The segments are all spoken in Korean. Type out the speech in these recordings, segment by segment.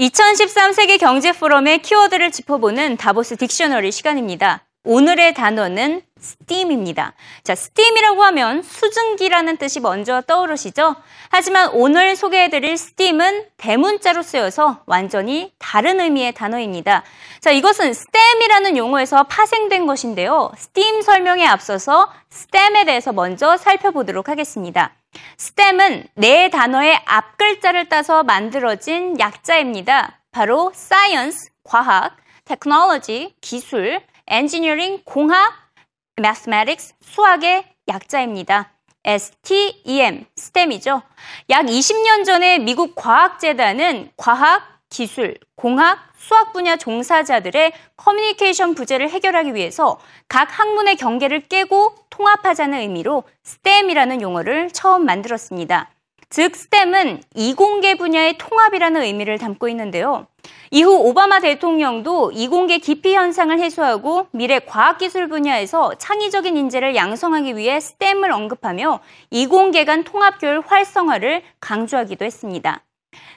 2013 세계 경제 포럼의 키워드를 짚어보는 다보스 딕셔너리 시간입니다. 오늘의 단어는 STEAM입니다. 자, STEAM이라고 하면 수증기라는 뜻이 먼저 떠오르시죠? 하지만 오늘 소개해드릴 STEAM은 대문자로 쓰여서 완전히 다른 의미의 단어입니다. 자, 이것은 STEM이라는 용어에서 파생된 것인데요. STEAM 설명에 앞서서 STEM에 대해서 먼저 살펴보도록 하겠습니다. STEM은 네 단어의 앞 글자를 따서 만들어진 약자입니다. 바로 Science, 과학, Technology, 기술, 엔지니어링, 공학, mathematics, 수학의 약자입니다. STEM, STEM이죠. 약 20년 전에 미국 과학재단은 과학, 기술, 공학, 수학 분야 종사자들의 커뮤니케이션 부재를 해결하기 위해서 각 학문의 경계를 깨고 통합하자는 의미로 STEM이라는 용어를 처음 만들었습니다. 즉, STEM은 이공계 분야의 통합이라는 의미를 담고 있는데요. 이후 오바마 대통령도 이공계 기피 현상을 해소하고 미래 과학기술 분야에서 창의적인 인재를 양성하기 위해 STEM을 언급하며 이공계 간 통합교육 활성화를 강조하기도 했습니다.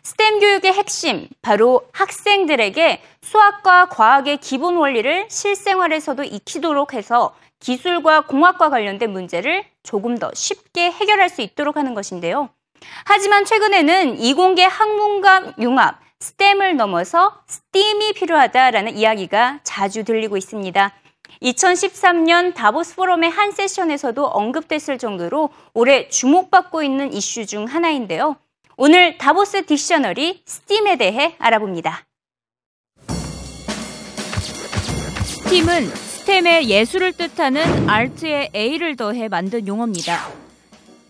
스템 교육의 핵심, 바로 학생들에게 수학과 과학의 기본 원리를 실생활에서도 익히도록 해서 기술과 공학과 관련된 문제를 조금 더 쉽게 해결할 수 있도록 하는 것인데요. 하지만 최근에는 이공계 학문과 융합, STEM을 넘어서 STEAM이 필요하다라는 이야기가 자주 들리고 있습니다. 2013년 다보스 포럼의 한 세션에서도 언급됐을 정도로 올해 주목받고 있는 이슈 중 하나인데요. 오늘 다보스 딕셔너리 STEAM에 대해 알아봅니다. STEAM은 스템의 예술을 뜻하는 아트에 A를 더해 만든 용어입니다.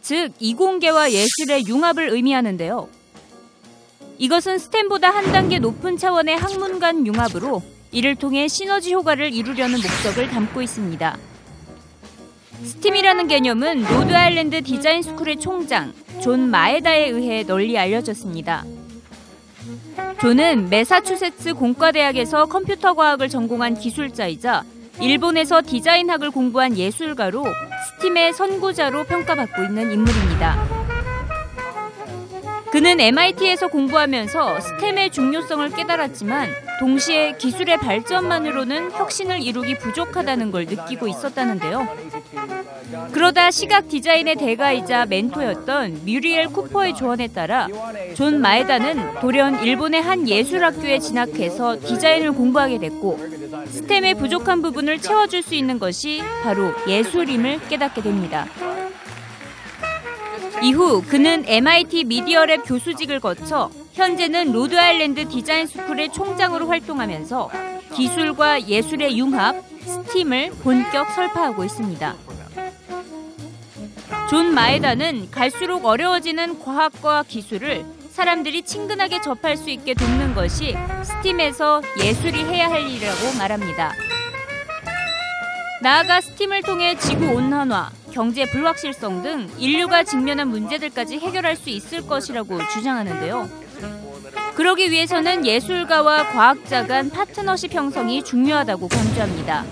즉, 이공계와 예술의 융합을 의미하는데요. 이것은 STEM보다 한 단계 높은 차원의 학문 간 융합으로 이를 통해 시너지 효과를 이루려는 목적을 담고 있습니다. STEAM이라는 개념은 로드 아일랜드 디자인 스쿨의 총장 존 마에다에 의해 널리 알려졌습니다. 존은 메사추세츠 공과대학에서 컴퓨터 과학을 전공한 기술자이자 일본에서 디자인학을 공부한 예술가로 STEAM의 선구자로 평가받고 있는 인물입니다. 그는 MIT에서 공부하면서 STEM의 중요성을 깨달았지만 동시에 기술의 발전만으로는 혁신을 이루기 부족하다는 걸 느끼고 있었다는데요. 그러다 시각 디자인의 대가이자 멘토였던 뮤리엘 쿠퍼의 조언에 따라 존 마에다는 돌연 일본의 한 예술학교에 진학해서 디자인을 공부하게 됐고 STEM의 부족한 부분을 채워줄 수 있는 것이 바로 예술임을 깨닫게 됩니다. 이후 그는 MIT 미디어랩 교수직을 거쳐 현재는 로드아일랜드 디자인 스쿨의 총장으로 활동하면서 기술과 예술의 융합, STEAM을 본격 설파하고 있습니다. 존 마에다는 갈수록 어려워지는 과학과 기술을 사람들이 친근하게 접할 수 있게 돕는 것이 STEAM에서 예술이 해야 할 일이라고 말합니다. 나아가 STEAM을 통해 지구 온난화, 경제 불확실성 등 인류가 직면한 문제들까지 해결할 수 있을 것이라고 주장하는데요. 그러기 위해서는 예술가와 과학자 간 파트너십 형성이 중요하다고 강조합니다.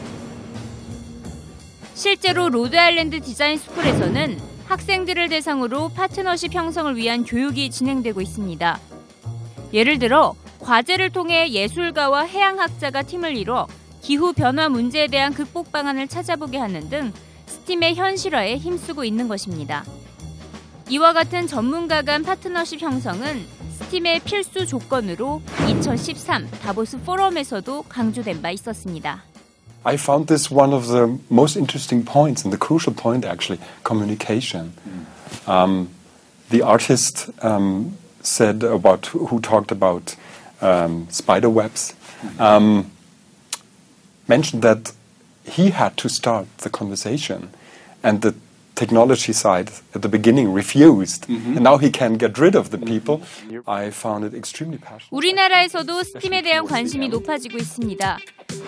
실제로 로드아일랜드 디자인 스쿨에서는 학생들을 대상으로 파트너십 형성을 위한 교육이 진행되고 있습니다. 예를 들어 과제를 통해 예술가와 해양학자가 팀을 이뤄 기후 변화 문제에 대한 극복 방안을 찾아보게 하는 등 스팀의 현실화에 힘쓰고 있는 것입니다. 이와 같은 전문가 간 파트너십 형성은 스팀의 필수 조건으로 2013 다보스 포럼에서도 강조된 바 있었습니다. I found this one of the most interesting points and the crucial point actually communication. Um, the artist um, said about who talked about um, spider webs. Um, mentioned that he had to start the conversation, and the technology side at the beginning refused, mm-hmm. and now he can get rid of the people. I found it extremely passionate. 우리나라에서도 스팀에 대한 관심이 높아지고 있습니다.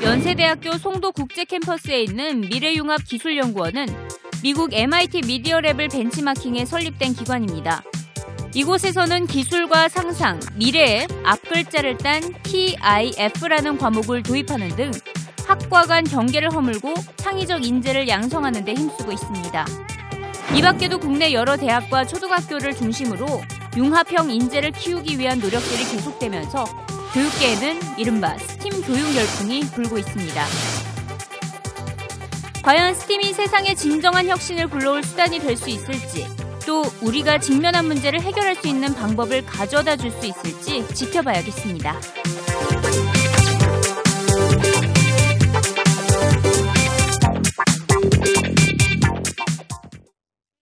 연세대학교 송도 국제 캠퍼스에 있는 미래융합 기술연구원은 미국 MIT 미디어랩을 벤치마킹에 설립된 기관입니다. 이곳에서는 기술과 상상, 미래의 앞글자를 딴 TIF라는 과목을 도입하는 등 학과 간 경계를 허물고 창의적 인재를 양성하는 데 힘쓰고 있습니다. 이 밖에도 국내 여러 대학과 초등학교를 중심으로 융합형 인재를 키우기 위한 노력들이 계속되면서 교육계에는 이른바 스팀 교육 열풍이 불고 있습니다. 과연 스팀이 세상의 진정한 혁신을 불러올 수단이 될 수 있을지, 또 우리가 직면한 문제를 해결할 수 있는 방법을 가져다 줄 수 있을지 지켜봐야겠습니다.